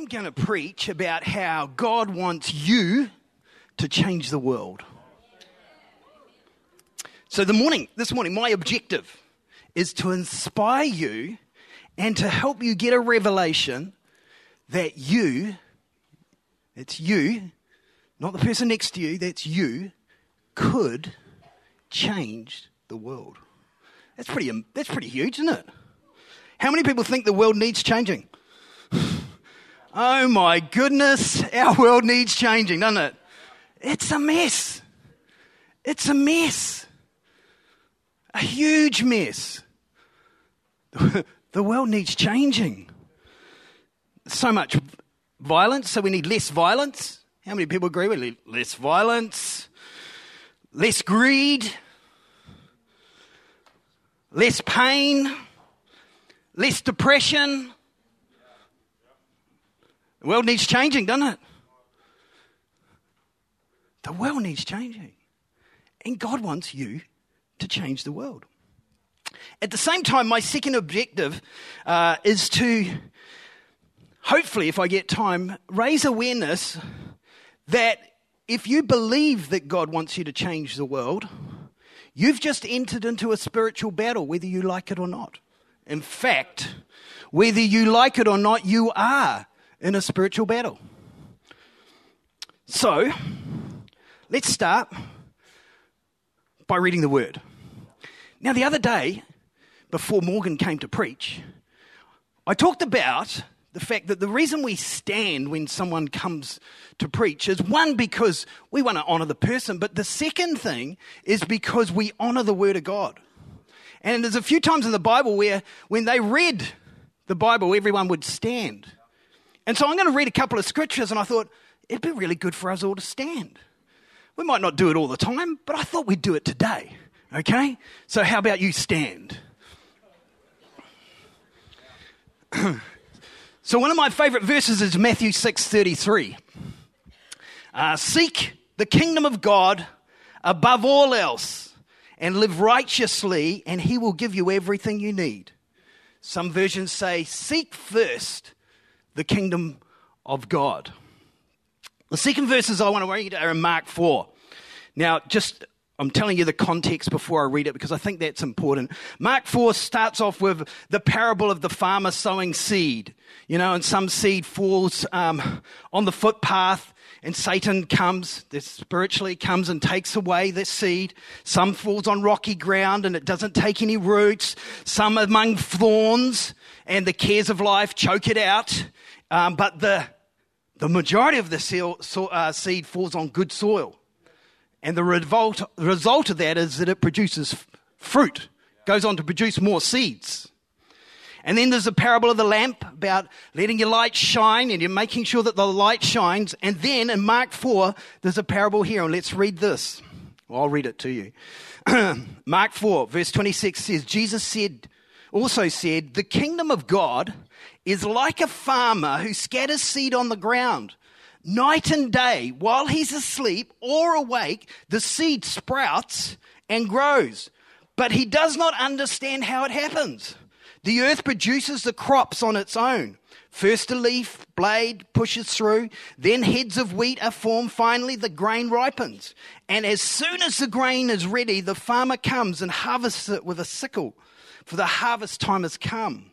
I'm going to preach about how God wants you to change the world. So, the morning, this morning, my objective is to inspire you and to help you get a revelation that you, it's you, not the person next to you, that's you, could change the world. That's pretty, that's pretty huge, isn't it? How many people think the world needs changing? Oh my goodness, our world needs changing, doesn't it? It's a mess. It's a mess. A huge mess. The world needs changing. So much violence, so we need less violence. How many people agree with less violence, less greed, less pain, less depression? The world needs changing, doesn't it? The world needs changing. And God wants you to change the world. At the same time, my second objective uh, is to, hopefully, if I get time, raise awareness that if you believe that God wants you to change the world, you've just entered into a spiritual battle, whether you like it or not. In fact, whether you like it or not, you are in a spiritual battle. So, let's start by reading the word. Now, the other day, before Morgan came to preach, I talked about the fact that the reason we stand when someone comes to preach is one, because we want to honor the person, but the second thing is because we honor the Word of God. And there's a few times in the Bible where when they read the Bible, everyone would stand. And so I'm going to read a couple of scriptures, and I thought it'd be really good for us all to stand. We might not do it all the time, but I thought we'd do it today. Okay? So, how about you stand? so, one of my favorite verses is Matthew 6:33. Uh, Seek the kingdom of God above all else and live righteously, and he will give you everything you need. Some versions say, Seek first the kingdom of God. The second verses I want to read are in Mark 4. Now, just I'm telling you the context before I read it because I think that's important. Mark 4 starts off with the parable of the farmer sowing seed. You know, and some seed falls um, on the footpath, and Satan comes, spiritually comes and takes away the seed. Some falls on rocky ground and it doesn't take any roots. Some among thorns, and the cares of life choke it out. Um, but the, the majority of the seal, so, uh, seed falls on good soil. And the revolt, result of that is that it produces fruit, goes on to produce more seeds. And then there's the parable of the lamp about letting your light shine and you're making sure that the light shines. And then in Mark 4, there's a parable here, and let's read this. Well, I'll read it to you. Mark 4, verse 26 says, Jesus said, also said, The kingdom of God is like a farmer who scatters seed on the ground. Night and day, while he's asleep or awake, the seed sprouts and grows. But he does not understand how it happens. The earth produces the crops on its own. First a leaf, blade pushes through, then heads of wheat are formed, finally the grain ripens. And as soon as the grain is ready, the farmer comes and harvests it with a sickle, for the harvest time has come.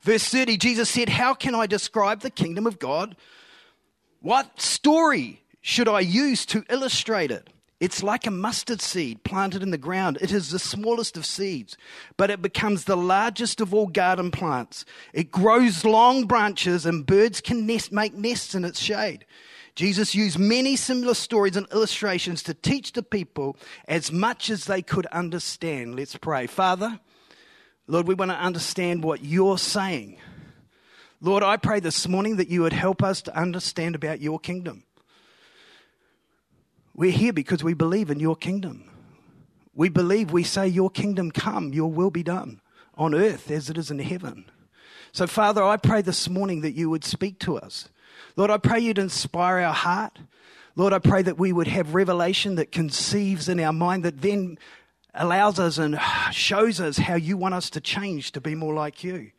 Verse 30, Jesus said, How can I describe the kingdom of God? What story should I use to illustrate it? It's like a mustard seed planted in the ground. It is the smallest of seeds, but it becomes the largest of all garden plants. It grows long branches, and birds can nest, make nests in its shade. Jesus used many similar stories and illustrations to teach the people as much as they could understand. Let's pray. Father, Lord, we want to understand what you're saying. Lord, I pray this morning that you would help us to understand about your kingdom. We're here because we believe in your kingdom. We believe, we say, Your kingdom come, your will be done on earth as it is in heaven. So, Father, I pray this morning that you would speak to us. Lord, I pray you'd inspire our heart. Lord, I pray that we would have revelation that conceives in our mind that then allows us and shows us how you want us to change to be more like you.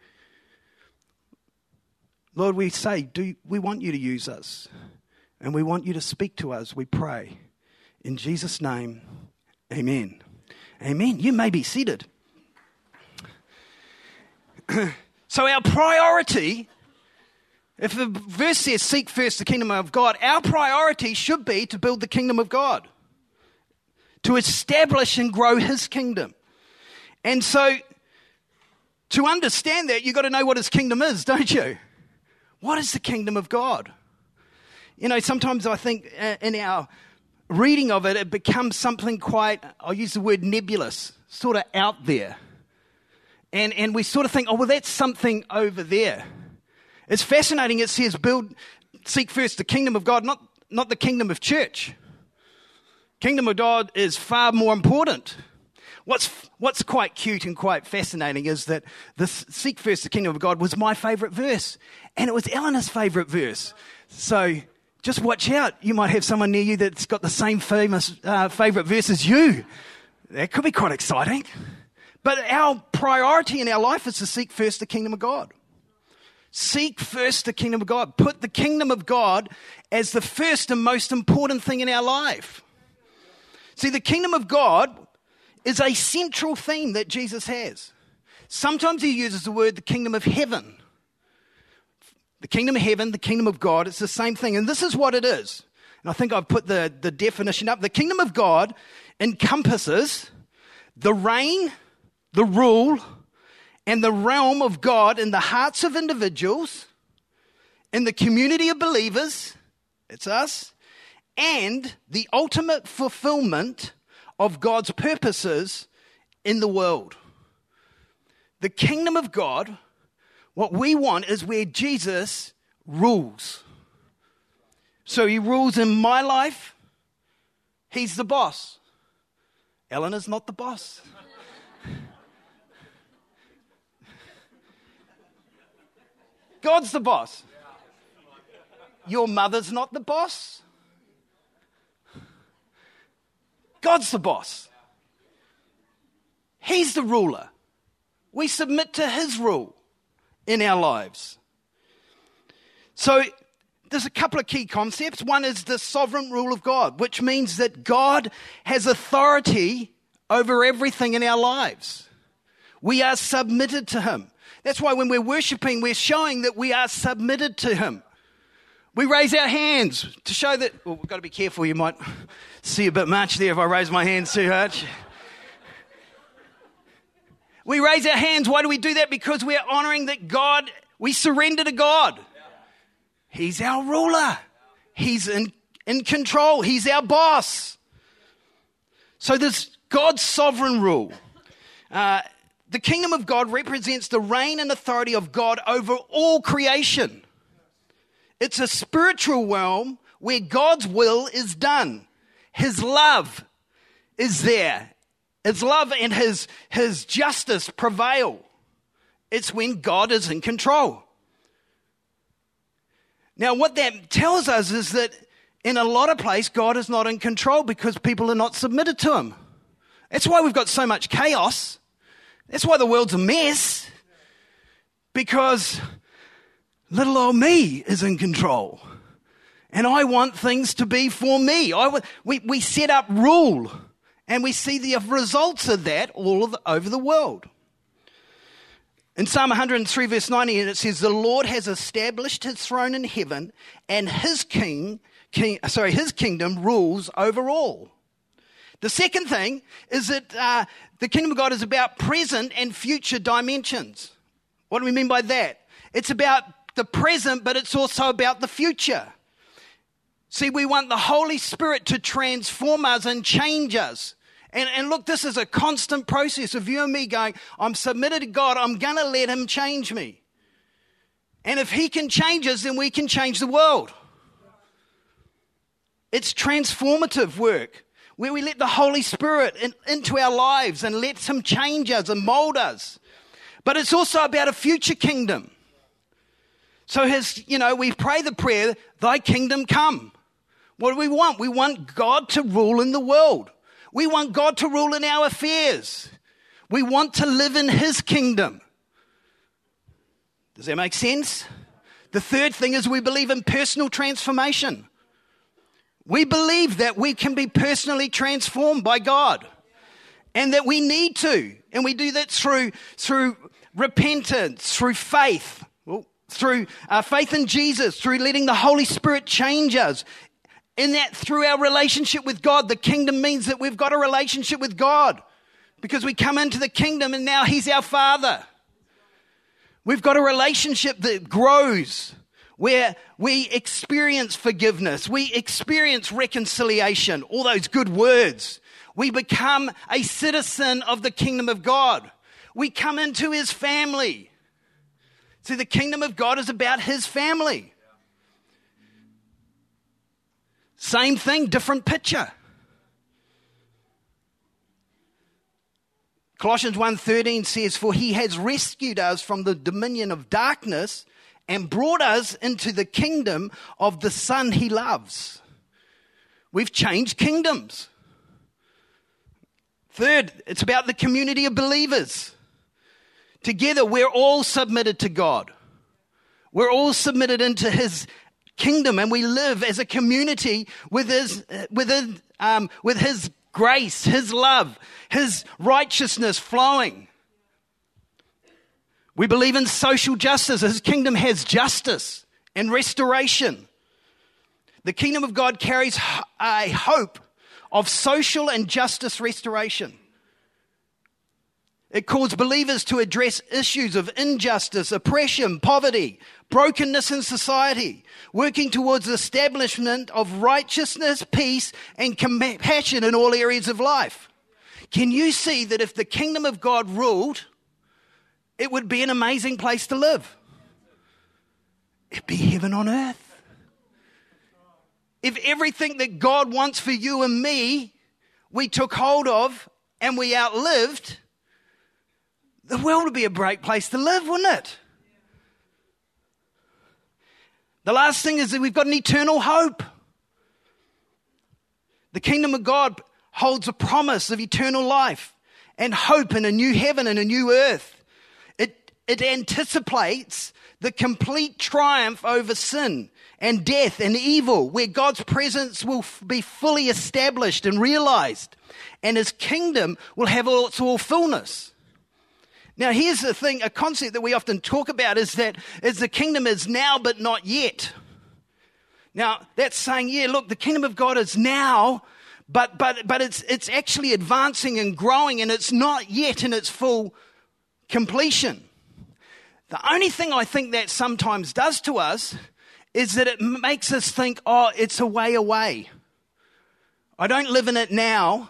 Lord, we say, do, we want you to use us and we want you to speak to us, we pray. In Jesus' name, amen. Amen. You may be seated. so, our priority, if the verse says, seek first the kingdom of God, our priority should be to build the kingdom of God, to establish and grow his kingdom. And so, to understand that, you've got to know what his kingdom is, don't you? What is the kingdom of God? You know, sometimes I think uh, in our reading of it, it becomes something quite, I'll use the word nebulous, sort of out there. And, and we sort of think, oh, well, that's something over there. It's fascinating. It says, build, seek first the kingdom of God, not, not the kingdom of church. Kingdom of God is far more important. What's, what's quite cute and quite fascinating is that this seek first the kingdom of God was my favorite verse, and it was Eleanor's favorite verse. So just watch out. You might have someone near you that's got the same famous uh, favorite verse as you. That could be quite exciting. But our priority in our life is to seek first the kingdom of God. Seek first the kingdom of God. Put the kingdom of God as the first and most important thing in our life. See, the kingdom of God is a central theme that Jesus has. Sometimes he uses the word the kingdom of heaven. The kingdom of heaven, the kingdom of God, it's the same thing. And this is what it is. And I think I've put the, the definition up. The kingdom of God encompasses the reign, the rule, and the realm of God in the hearts of individuals, in the community of believers, it's us, and the ultimate fulfillment of God's purposes in the world. The kingdom of God, what we want is where Jesus rules. So he rules in my life, he's the boss. Eleanor's not the boss. God's the boss. Your mother's not the boss. God's the boss. He's the ruler. We submit to His rule in our lives. So, there's a couple of key concepts. One is the sovereign rule of God, which means that God has authority over everything in our lives. We are submitted to Him. That's why when we're worshiping, we're showing that we are submitted to Him. We raise our hands to show that, well, we've got to be careful, you might see a bit much there if I raise my hands too hard. We raise our hands. Why do we do that? Because we're honoring that God, we surrender to God. He's our ruler, He's in, in control, He's our boss. So there's God's sovereign rule. Uh, the kingdom of God represents the reign and authority of God over all creation. It's a spiritual realm where God's will is done. His love is there. His love and his, his justice prevail. It's when God is in control. Now, what that tells us is that in a lot of places, God is not in control because people are not submitted to him. That's why we've got so much chaos. That's why the world's a mess. Because Little old me is in control. And I want things to be for me. I, we, we set up rule and we see the results of that all of the, over the world. In Psalm 103, verse 90, it says, The Lord has established his throne in heaven, and his king, king sorry, his kingdom rules over all. The second thing is that uh, the kingdom of God is about present and future dimensions. What do we mean by that? It's about the present, but it's also about the future. See, we want the Holy Spirit to transform us and change us. And, and look, this is a constant process of you and me going, I'm submitted to God, I'm going to let Him change me. And if He can change us, then we can change the world. It's transformative work where we let the Holy Spirit in, into our lives and let Him change us and mold us. But it's also about a future kingdom. So his, you know, we pray the prayer, thy kingdom come. What do we want? We want God to rule in the world. We want God to rule in our affairs. We want to live in his kingdom. Does that make sense? The third thing is we believe in personal transformation. We believe that we can be personally transformed by God and that we need to. And we do that through, through repentance, through faith, through uh, faith in Jesus, through letting the Holy Spirit change us. In that, through our relationship with God, the kingdom means that we've got a relationship with God because we come into the kingdom and now He's our Father. We've got a relationship that grows where we experience forgiveness, we experience reconciliation, all those good words. We become a citizen of the kingdom of God. We come into his family. See, the kingdom of God is about his family. Same thing, different picture. Colossians 1:13 says for he has rescued us from the dominion of darkness and brought us into the kingdom of the son he loves. We've changed kingdoms. Third, it's about the community of believers. Together we're all submitted to God. We're all submitted into his kingdom and we live as a community with his, with his, um, with his grace, His love, His righteousness flowing. We believe in social justice. His kingdom has justice and restoration. The kingdom of God carries a hope of social and justice restoration. It calls believers to address issues of injustice, oppression, poverty, brokenness in society, working towards the establishment of righteousness, peace, and compassion in all areas of life. Can you see that if the kingdom of God ruled, it would be an amazing place to live? It'd be heaven on earth. If everything that God wants for you and me, we took hold of and we outlived, the world would be a great place to live, wouldn't it? The last thing is that we've got an eternal hope. The kingdom of God holds a promise of eternal life and hope in a new heaven and a new earth. It, it anticipates the complete triumph over sin and death and evil, where God's presence will be fully established and realized, and his kingdom will have all its fullness. Now, here's the thing a concept that we often talk about is that is the kingdom is now but not yet. Now, that's saying, yeah, look, the kingdom of God is now, but, but, but it's, it's actually advancing and growing, and it's not yet in its full completion. The only thing I think that sometimes does to us is that it makes us think, oh, it's a way away. I don't live in it now,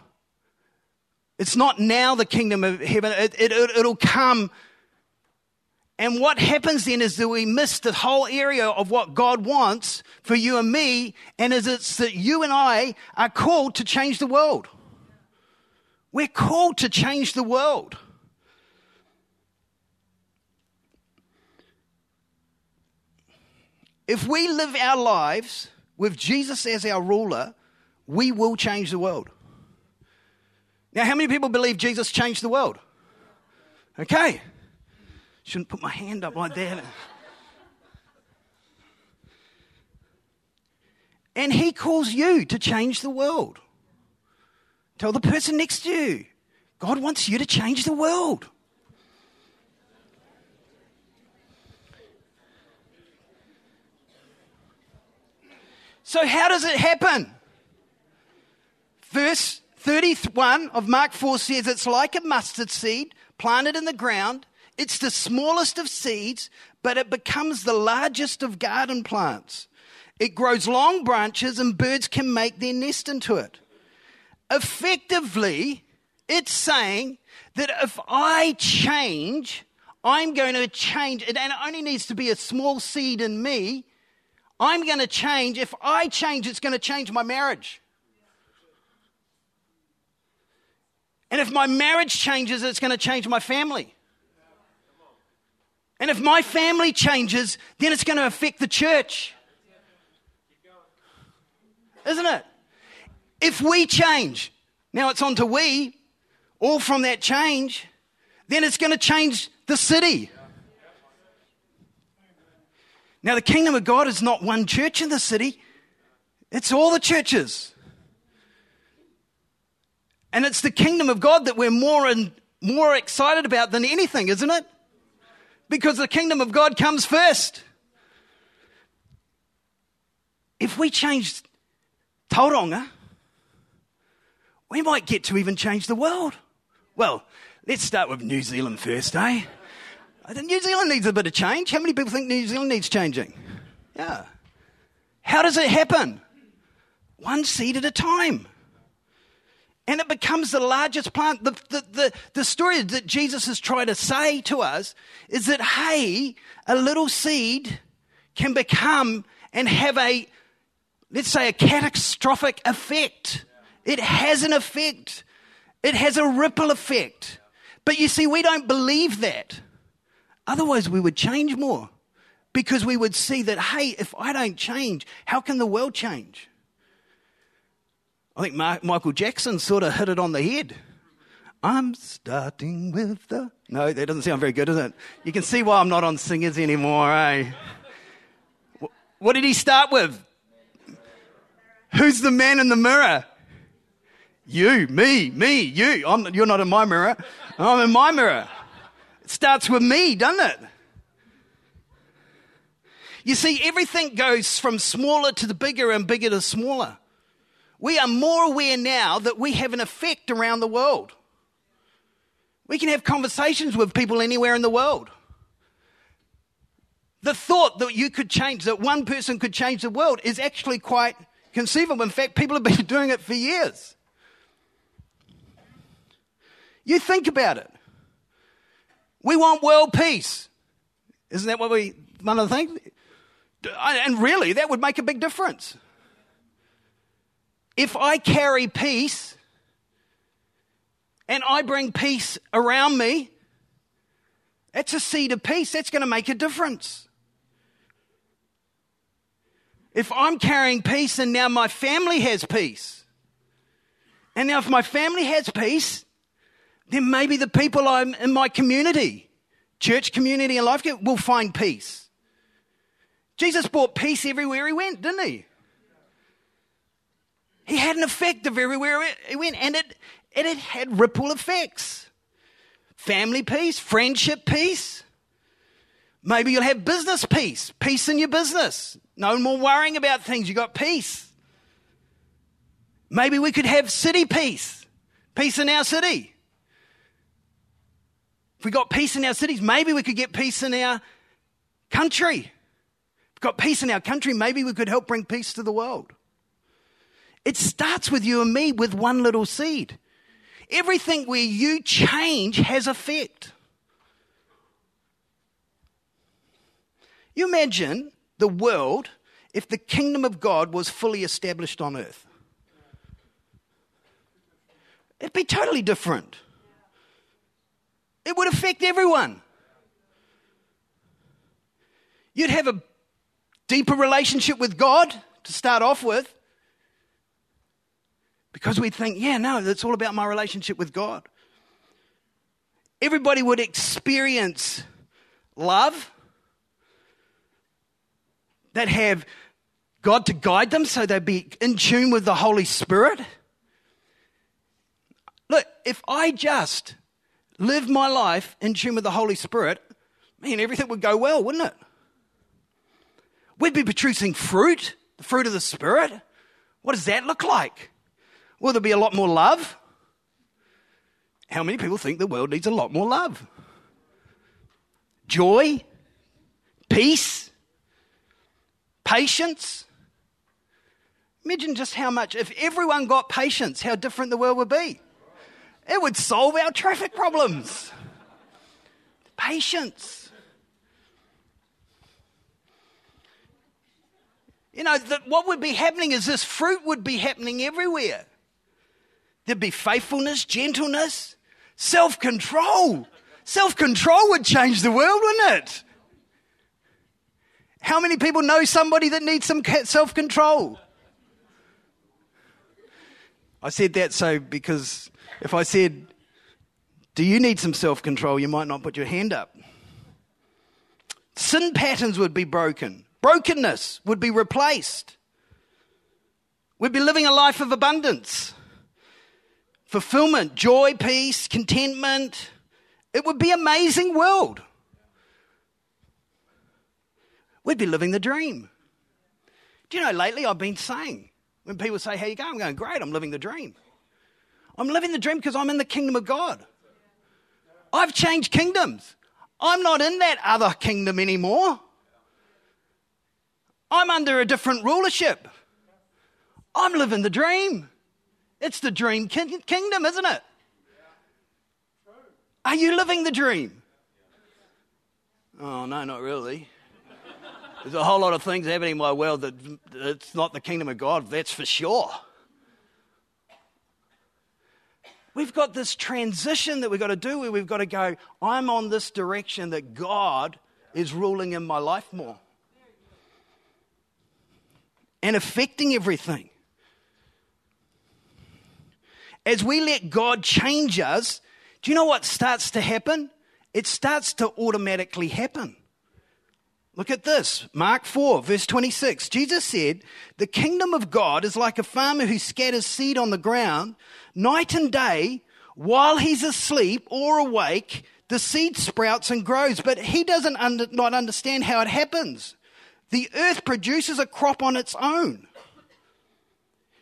it's not now the kingdom of heaven, it, it, it, it'll come. And what happens then is that we miss the whole area of what God wants for you and me, and is it's that you and I are called to change the world. We're called to change the world. If we live our lives with Jesus as our ruler, we will change the world. Now, how many people believe Jesus changed the world? Okay. Shouldn't put my hand up like that. And he calls you to change the world. Tell the person next to you, God wants you to change the world. So, how does it happen? Verse 31 of Mark 4 says it's like a mustard seed planted in the ground. It's the smallest of seeds, but it becomes the largest of garden plants. It grows long branches and birds can make their nest into it. Effectively, it's saying that if I change, I'm going to change, and it only needs to be a small seed in me. I'm going to change. If I change, it's going to change my marriage. And if my marriage changes, it's going to change my family. And if my family changes, then it's going to affect the church. Isn't it? If we change, now it's on to we, all from that change, then it's going to change the city. Now, the kingdom of God is not one church in the city, it's all the churches. And it's the kingdom of God that we're more and more excited about than anything, isn't it? Because the kingdom of God comes first. If we change Tauranga, we might get to even change the world. Well, let's start with New Zealand first, eh? New Zealand needs a bit of change. How many people think New Zealand needs changing? Yeah. How does it happen? One seed at a time. And it becomes the largest plant. The, the, the, the story that Jesus is trying to say to us is that, hey, a little seed can become and have a, let's say, a catastrophic effect. It has an effect, it has a ripple effect. But you see, we don't believe that. Otherwise, we would change more because we would see that, hey, if I don't change, how can the world change? I think Michael Jackson sort of hit it on the head. I'm starting with the. No, that doesn't sound very good, does it? You can see why I'm not on singers anymore, eh? What did he start with? Who's the man in the mirror? You, me, me, you. I'm, you're not in my mirror. I'm in my mirror. It starts with me, doesn't it? You see, everything goes from smaller to the bigger and bigger to smaller. We are more aware now that we have an effect around the world. We can have conversations with people anywhere in the world. The thought that you could change, that one person could change the world, is actually quite conceivable. In fact, people have been doing it for years. You think about it. We want world peace. Isn't that what we, one of the things? And really, that would make a big difference. If I carry peace and I bring peace around me, that's a seed of peace. That's going to make a difference. If I'm carrying peace and now my family has peace, and now if my family has peace, then maybe the people I'm in my community, church community and life will find peace. Jesus brought peace everywhere he went, didn't he? He had an effect of everywhere he went, and it, and it had ripple effects. Family peace, friendship peace. Maybe you'll have business peace, peace in your business. No more worrying about things, you got peace. Maybe we could have city peace, peace in our city. If we got peace in our cities, maybe we could get peace in our country. If we got peace in our country, maybe we could help bring peace to the world. It starts with you and me with one little seed. Everything where you change has effect. You imagine the world if the kingdom of God was fully established on earth. It'd be totally different. It would affect everyone. You'd have a deeper relationship with God to start off with. Because we'd think, yeah, no, it's all about my relationship with God. Everybody would experience love that have God to guide them so they'd be in tune with the Holy Spirit. Look, if I just live my life in tune with the Holy Spirit, man, everything would go well, wouldn't it? We'd be producing fruit, the fruit of the Spirit. What does that look like? Will there be a lot more love? How many people think the world needs a lot more love? Joy, peace, patience. Imagine just how much, if everyone got patience, how different the world would be. It would solve our traffic problems. Patience. You know, the, what would be happening is this fruit would be happening everywhere. There'd be faithfulness, gentleness, self control. Self control would change the world, wouldn't it? How many people know somebody that needs some self control? I said that so because if I said, Do you need some self control? you might not put your hand up. Sin patterns would be broken, brokenness would be replaced. We'd be living a life of abundance, fulfillment, joy, peace, contentment. It would be an amazing world. We'd be living the dream. Do you know, lately I've been saying, when people say, How you going? I'm going, Great, I'm living the dream. I'm living the dream because I'm in the kingdom of God. I've changed kingdoms. I'm not in that other kingdom anymore. I'm under a different rulership. I'm living the dream. It's the dream kingdom, isn't it? Are you living the dream? Oh, no, not really. There's a whole lot of things happening in my world that it's not the kingdom of God, that's for sure. We've got this transition that we've got to do where we've got to go, I'm on this direction that God is ruling in my life more and affecting everything. As we let God change us, do you know what starts to happen? It starts to automatically happen. Look at this Mark 4, verse 26. Jesus said, The kingdom of God is like a farmer who scatters seed on the ground night and day while he's asleep or awake. The seed sprouts and grows, but he doesn't under, not understand how it happens. The earth produces a crop on its own.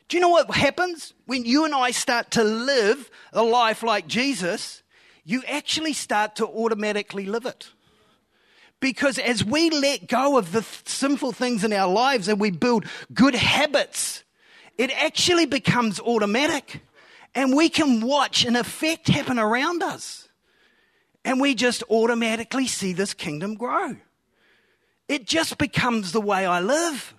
Do you know what happens when you and I start to live a life like Jesus? You actually start to automatically live it. Because as we let go of the sinful things in our lives and we build good habits, it actually becomes automatic. And we can watch an effect happen around us. And we just automatically see this kingdom grow. It just becomes the way I live.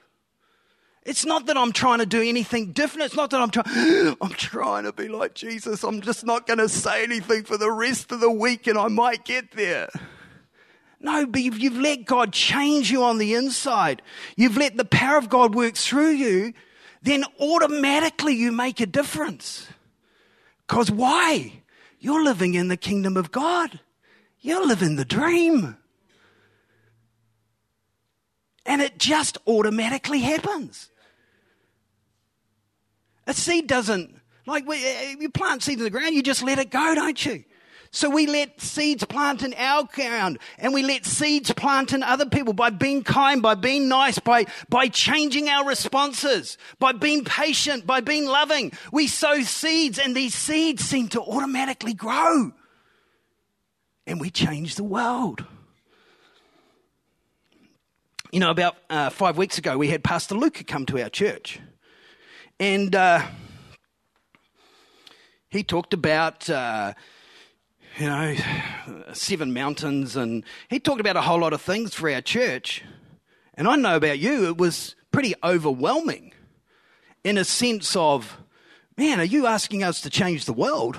It's not that I'm trying to do anything different. It's not that I'm trying, I'm trying to be like Jesus. I'm just not going to say anything for the rest of the week and I might get there. No, but you've, you've let God change you on the inside. You've let the power of God work through you. Then automatically you make a difference. Because why? You're living in the kingdom of God. You're living the dream. And it just automatically happens. A seed doesn't, like we, you plant seeds in the ground, you just let it go, don't you? So we let seeds plant in our ground and we let seeds plant in other people by being kind, by being nice, by, by changing our responses, by being patient, by being loving. We sow seeds and these seeds seem to automatically grow. And we change the world. You know, about uh, five weeks ago, we had Pastor Luca come to our church. And uh, he talked about. Uh, you know, seven mountains, and he talked about a whole lot of things for our church. And I know about you, it was pretty overwhelming in a sense of, man, are you asking us to change the world?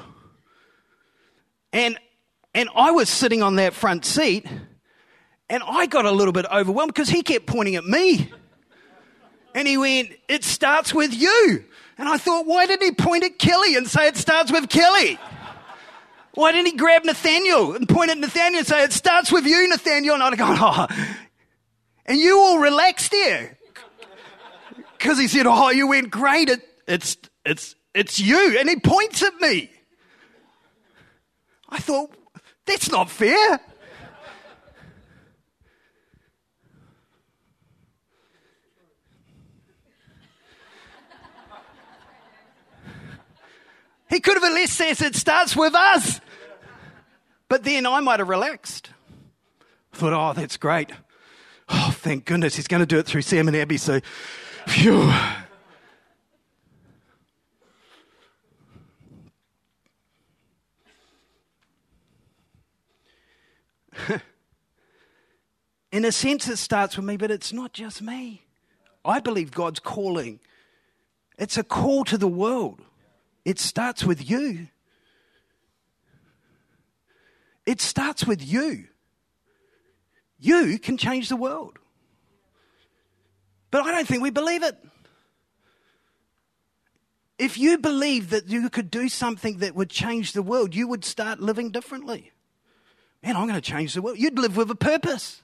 And and I was sitting on that front seat, and I got a little bit overwhelmed because he kept pointing at me. And he went, It starts with you. And I thought, why didn't he point at Kelly and say it starts with Kelly? Why didn't he grab Nathaniel and point at Nathaniel and say, It starts with you, Nathaniel? And I'd gone, Oh. And you all relaxed there. Because he said, Oh, you went great. It, it's, it's, it's you. And he points at me. I thought, That's not fair. He could have at least said it starts with us. But then I might have relaxed. Thought, oh, that's great. Oh, thank goodness he's going to do it through Sam and Abby. So, phew. In a sense, it starts with me, but it's not just me. I believe God's calling. It's a call to the world. It starts with you. It starts with you. You can change the world. But I don't think we believe it. If you believed that you could do something that would change the world, you would start living differently. Man, I'm going to change the world. You'd live with a purpose.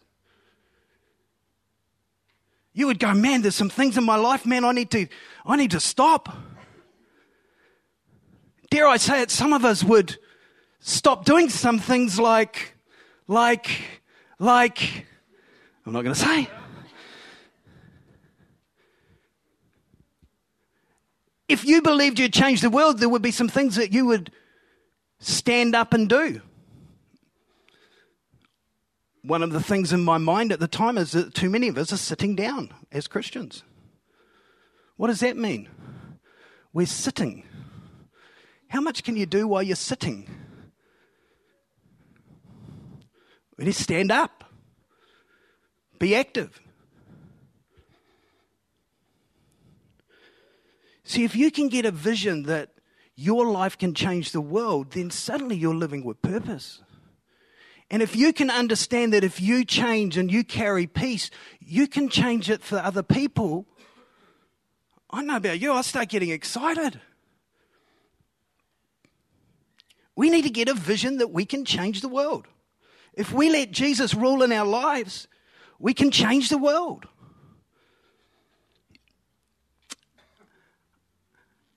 You would go, man, there's some things in my life, man, I need to, I need to stop. Dare I say it, some of us would stop doing some things like, like, like, I'm not going to say. If you believed you'd change the world, there would be some things that you would stand up and do. One of the things in my mind at the time is that too many of us are sitting down as Christians. What does that mean? We're sitting. How much can you do while you're sitting? We need to stand up, be active. See, if you can get a vision that your life can change the world, then suddenly you're living with purpose. And if you can understand that if you change and you carry peace, you can change it for other people. I know about you, I start getting excited. We need to get a vision that we can change the world. If we let Jesus rule in our lives, we can change the world.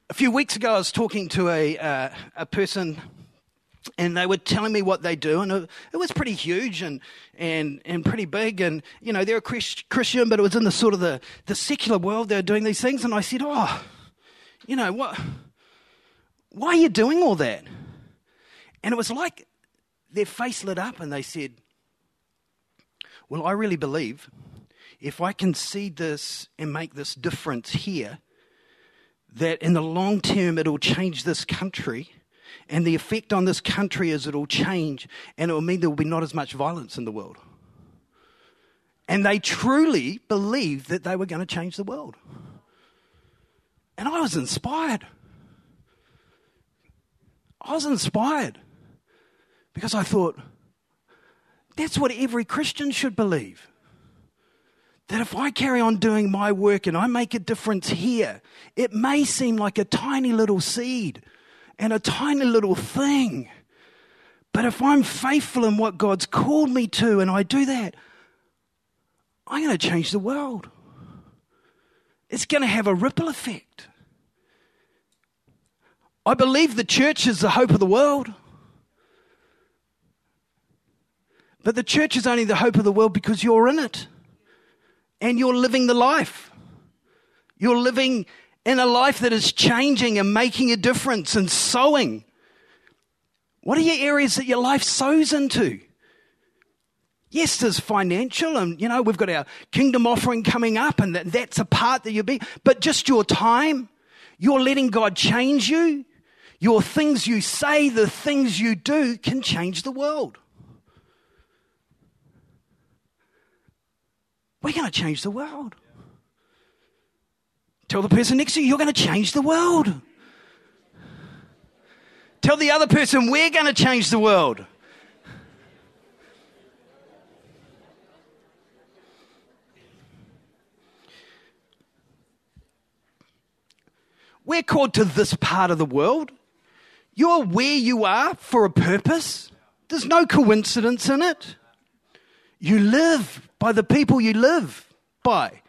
A few weeks ago, I was talking to a, uh, a person, and they were telling me what they do, and it, was pretty huge and, and, and pretty big. And, you know, they're a Christian, but it was in the sort of the, the secular world they were doing these things. And I said, Oh, you know, what, why are you doing all that? And it was like their face lit up and they said, Well, I really believe if I can see this and make this difference here, that in the long term it'll change this country. And the effect on this country is it'll change and it will mean there will be not as much violence in the world. And they truly believed that they were going to change the world. And I was inspired. I was inspired because I thought, that's what every Christian should believe that if I carry on doing my work and I make a difference here, it may seem like a tiny little seed and a tiny little thing. But if I'm faithful in what God's called me to and I do that, I'm going to change the world. It's going to have a ripple effect. I believe the church is the hope of the world. But the church is only the hope of the world because you're in it and you're living the life. You're living in a life that is changing and making a difference and sowing. What are your areas that your life sows into? Yes, there's financial, and you know, we've got our kingdom offering coming up, and that, that's a part that you'll be, but just your time, you're letting God change you. Your things you say, the things you do can change the world. We're going to change the world. Tell the person next to you, you're going to change the world. Tell the other person, we're going to change the world. We're called to this part of the world. You're where you are for a purpose. There's no coincidence in it. You live by the people you live by.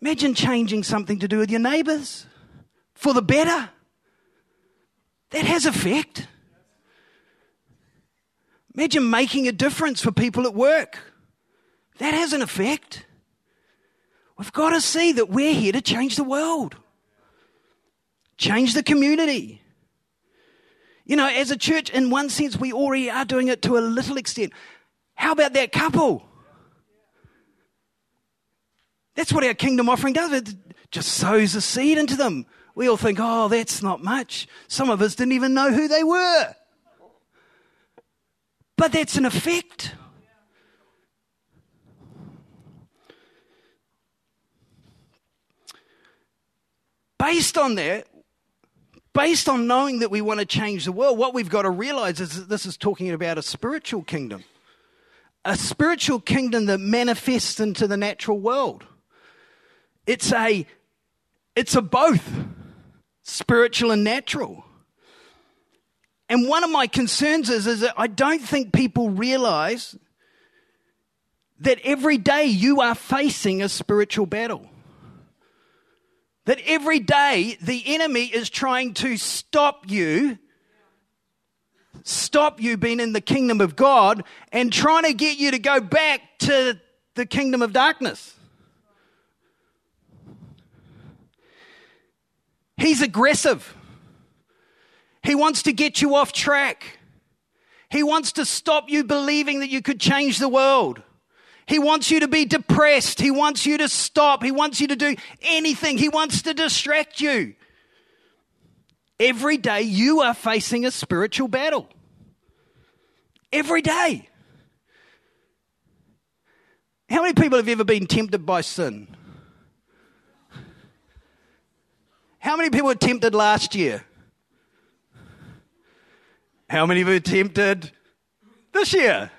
Imagine changing something to do with your neighbors for the better. That has effect. Imagine making a difference for people at work. That has an effect. We've got to see that we're here to change the world, change the community. You know, as a church, in one sense, we already are doing it to a little extent. How about that couple? That's what our kingdom offering does. It just sows a seed into them. We all think, oh, that's not much. Some of us didn't even know who they were. But that's an effect. Based on that, based on knowing that we want to change the world, what we've got to realize is that this is talking about a spiritual kingdom, a spiritual kingdom that manifests into the natural world. It's a, it's a both spiritual and natural. And one of my concerns is, is that I don't think people realize that every day you are facing a spiritual battle. That every day the enemy is trying to stop you, stop you being in the kingdom of God, and trying to get you to go back to the kingdom of darkness. He's aggressive. He wants to get you off track. He wants to stop you believing that you could change the world. He wants you to be depressed. He wants you to stop. He wants you to do anything. He wants to distract you. Every day you are facing a spiritual battle. Every day. How many people have ever been tempted by sin? How many people were tempted last year? How many were tempted this year?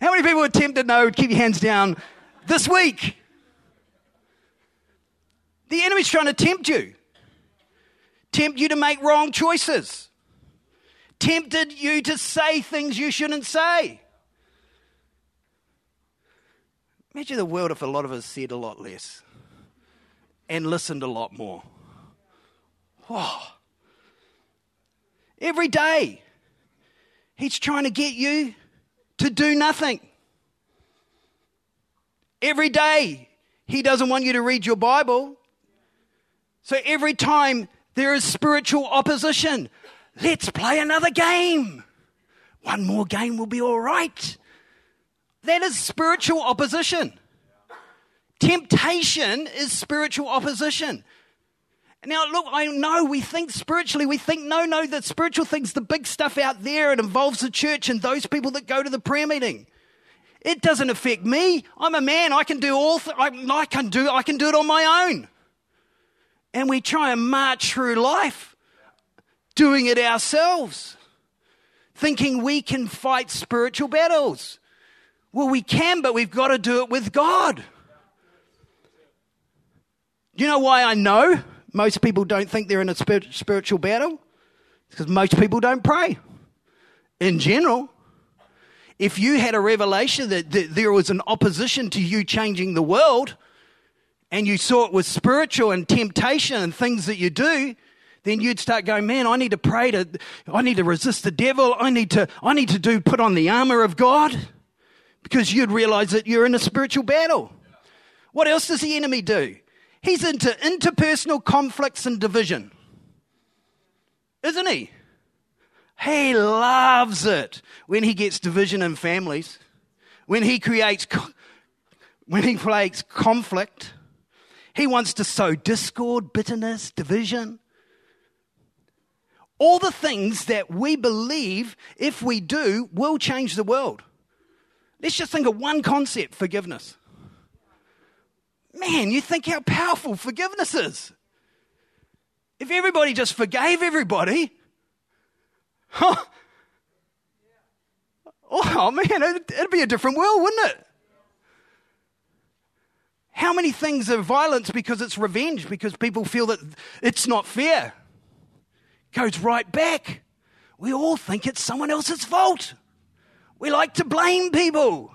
How many people were tempted? No, keep your hands down. This week. The enemy's trying to tempt you, tempt you to make wrong choices, tempted you to say things you shouldn't say. Imagine the world if a lot of us said a lot less and listened a lot more. Oh. Every day, he's trying to get you to do nothing. Every day, he doesn't want you to read your Bible. So every time there is spiritual opposition, let's play another game. One more game will be all right. That is spiritual opposition. Temptation is spiritual opposition. Now, look, I know we think spiritually, we think, no, no, the spiritual thing's the big stuff out there. It involves the church and those people that go to the prayer meeting. It doesn't affect me. I'm a man. I can do all. Th- I, I can do. I can do it on my own. And we try and march through life, doing it ourselves, thinking we can fight spiritual battles. Well, we can, but we've got to do it with God. You know why I know? most people don't think they're in a spiritual battle? Because most people don't pray. In general, if you had a revelation that there was an opposition to you changing the world, and you saw it was spiritual and temptation and things that you do, then you'd start going, man, I need to pray to, I need to resist the devil. I need to, I need to do, put on the armor of God because you'd realize that you're in a spiritual battle. What else does the enemy do? He's into interpersonal conflicts and division. Isn't he? He loves it when he gets division in families, when he creates, when he creates conflict. He wants to sow discord, bitterness, division. All the things that we believe, if we do, will change the world. Let's just think of one concept forgiveness. Man, you think how powerful forgiveness is. If everybody just forgave everybody, huh? Oh man, it'd, it'd be a different world, wouldn't it? How many things are violence because it's revenge, because people feel that it's not fair? Goes right back. We all think it's someone else's fault. We like to blame people.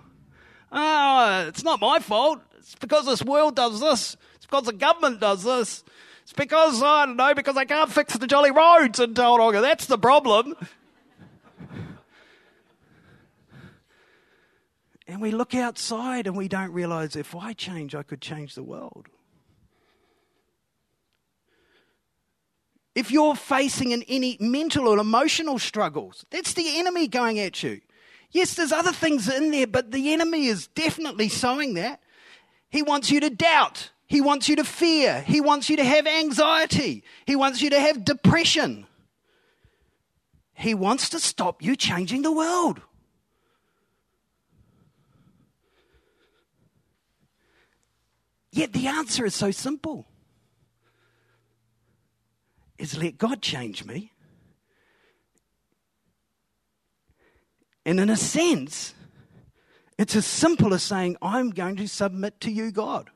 Oh, it's not my fault. It's because this world does this. It's because the government does this. It's because, I don't know, because I can't fix the jolly roads in Tauranga. That's the problem. And we look outside and we don't realize if I change, I could change the world. If you're facing in any mental or emotional struggles, that's the enemy going at you. Yes, there's other things in there, but the enemy is definitely sowing that. He wants you to doubt. He wants you to fear. He wants you to have anxiety. He wants you to have depression. He wants to stop you changing the world. Yet the answer is so simple. Is let God change me. And in a sense, it's as simple as saying, I'm going to submit to you, God.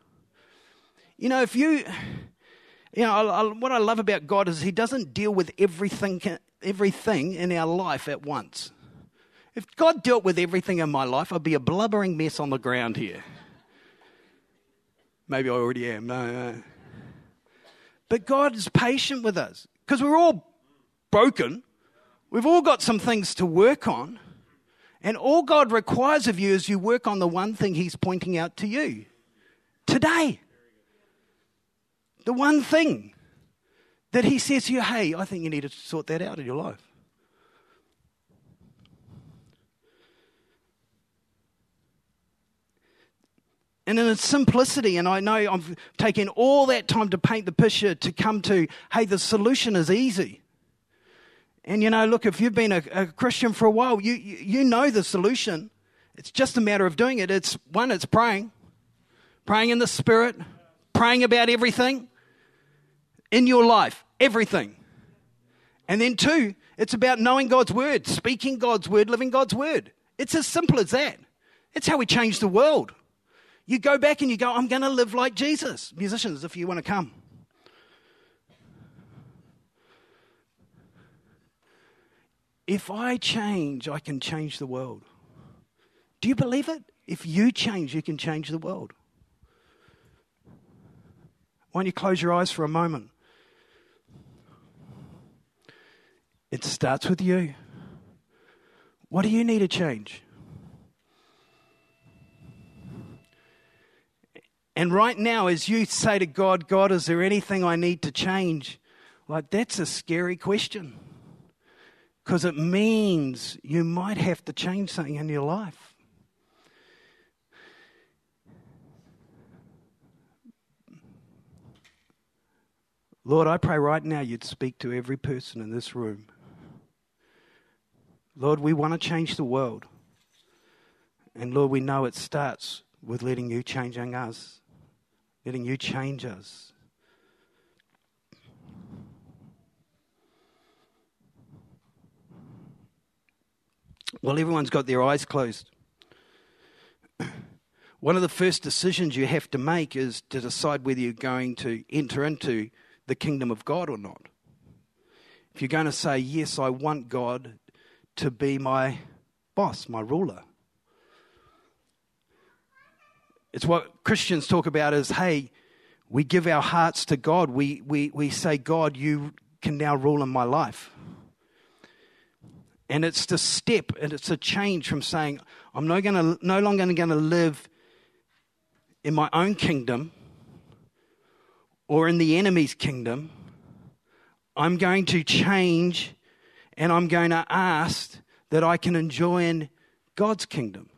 You know, if you, you know, I, I, what I love about God is He doesn't deal with everything everything in our life at once. If God dealt with everything in my life, I'd be a blubbering mess on the ground here. Maybe I already am. No, no. But God is patient with us because we're all broken. We've all got some things to work on. And all God requires of you is you work on the one thing He's pointing out to you today. The one thing that He says to you, hey, I think you need to sort that out in your life. And in its simplicity, and I know I've taken all that time to paint the picture to come to, hey, the solution is easy. And you know, look, if you've been a, a Christian for a while, you, you, you know the solution. It's just a matter of doing it. It's one, it's praying, praying in the Spirit, praying about everything in your life, everything. And then two, it's about knowing God's word, speaking God's word, living God's word. It's as simple as that. It's how we change the world. You go back and you go, I'm going to live like Jesus. Musicians, if you want to come. If I change, I can change the world. Do you believe it? If you change, you can change the world. Why don't you close your eyes for a moment? It starts with you. What do you need to change? And right now, as you say to God, God, is there anything I need to change? Like, that's a scary question. Because it means you might have to change something in your life. Lord, I pray right now you'd speak to every person in this room. Lord, we want to change the world. And Lord, we know it starts with letting you changing us letting you change us. Well, everyone's got their eyes closed. One of the first decisions you have to make is to decide whether you're going to enter into the kingdom of God or not. If you're going to say, Yes, I want God to be my boss, my ruler, it's what Christians talk about as, hey, we give our hearts to God. We, we, we say, God, you can now rule in my life. And it's the step and it's a change from saying, I'm no, gonna, no longer going to live in my own kingdom or in the enemy's kingdom. I'm going to change and I'm going to ask that I can enjoy in God's kingdom.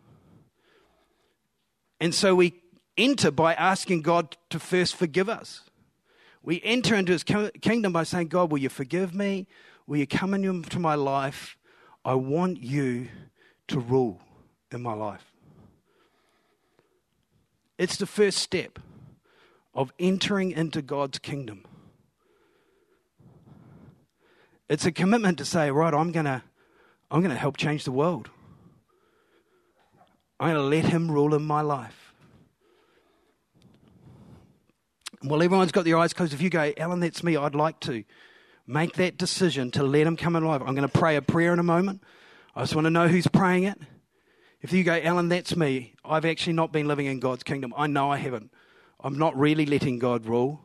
And so we enter by asking God to first forgive us. We enter into his kingdom by saying, God, will you forgive me? Will you come into my life? I want you to rule in my life. It's the first step of entering into God's kingdom. It's a commitment to say, right, I'm going to I'm going to help change the world. I'm going to let Him rule in my life. Well, everyone's got their eyes closed. If you go, Alan, that's me, I'd like to make that decision to let Him come in life. I'm going to pray a prayer in a moment. I just want to know who's praying it. If you go, Alan, that's me, I've actually not been living in God's kingdom. I know I haven't. I'm not really letting God rule.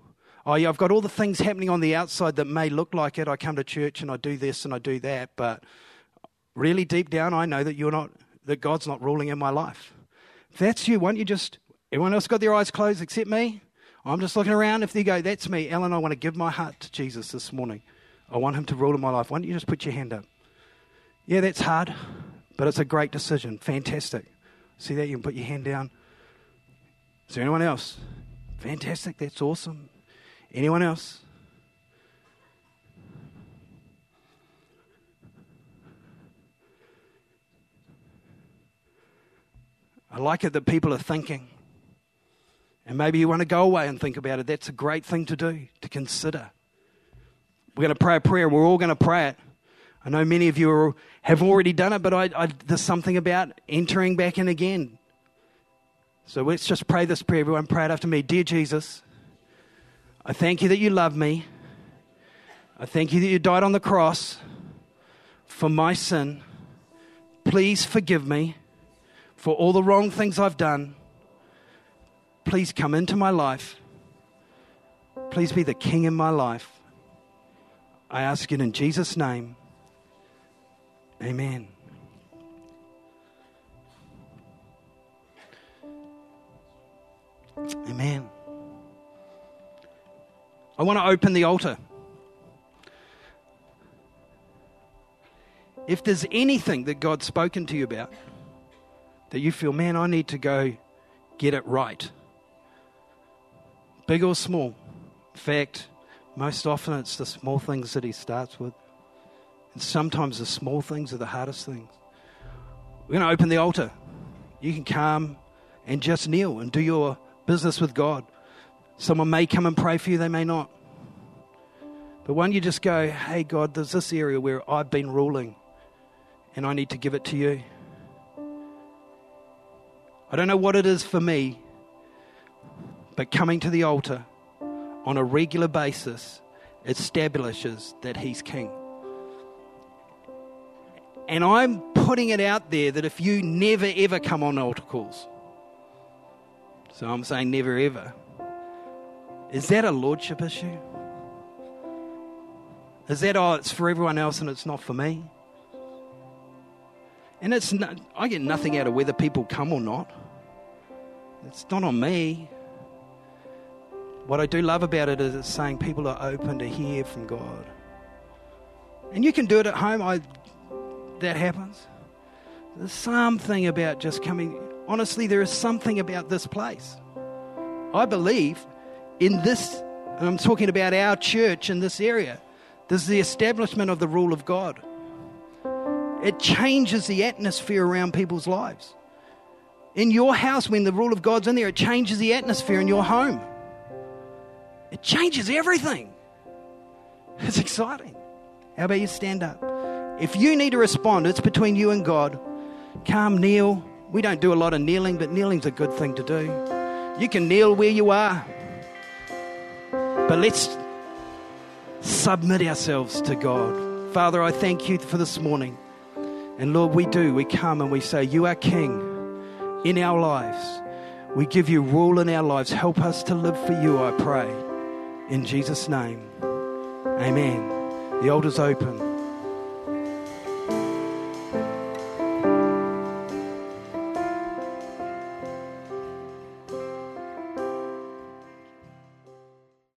Oh, yeah, I've got all the things happening on the outside that may look like it. I come to church and I do this and I do that, but really deep down, I know that you're not that God's not ruling in my life. If that's you, why don't you just, everyone else got their eyes closed except me? I'm just looking around. If they go, that's me, Alan, I want to give my heart to Jesus this morning. I want him to rule in my life. Why don't you just put your hand up? Yeah, that's hard, but it's a great decision. Fantastic. See that? You can put your hand down. Is there anyone else? Fantastic. That's awesome. Anyone else? I like it that people are thinking. And maybe you want to go away and think about it. That's a great thing to do, to consider. We're going to pray a prayer. We're all going to pray it. I know many of you are, have already done it, but I, I, there's something about entering back in again. So let's just pray this prayer. Everyone, pray it after me. Dear Jesus, I thank you that you love me. I thank you that you died on the cross for my sin. Please forgive me for all the wrong things I've done. Please come into my life. Please be the king in my life. I ask it in Jesus' name. Amen. Amen. I want to open the altar. If there's anything that God's spoken to you about that you feel, man, I need to go get it right, big or small. In fact, most often it's the small things that He starts with. And sometimes the small things are the hardest things. We're going to open the altar. You can come and just kneel and do your business with God. Someone may come and pray for you, they may not. But when you just go, hey, God, there's this area where I've been ruling and I need to give it to you. I don't know what it is for me, but coming to the altar on a regular basis establishes that He's King. And I'm putting it out there that if you never ever come on altar calls, so I'm saying never ever, is that a lordship issue? Is that, oh, it's for everyone else and it's not for me? And it's not, I get nothing out of whether people come or not. It's not on me. What I do love about it is it's saying people are open to hear from God. And you can do it at home. I, that happens. There's something about just coming. Honestly, there is something about this place. I believe in this, and I'm talking about our church in this area, there's the establishment of the rule of God. It changes the atmosphere around people's lives. In your house, when the rule of God's in there, it changes the atmosphere in your home. It changes everything. It's exciting. How about you stand up? If you need to respond, it's between you and God. Come, kneel. We don't do a lot of kneeling, but kneeling's a good thing to do. You can kneel where you are. But let's submit ourselves to God. Father, I thank you for this morning. And Lord, we do. We come and we say, You are King in our lives. We give you rule in our lives. Help us to live for you, I pray. In Jesus' name. Amen. The altar's open.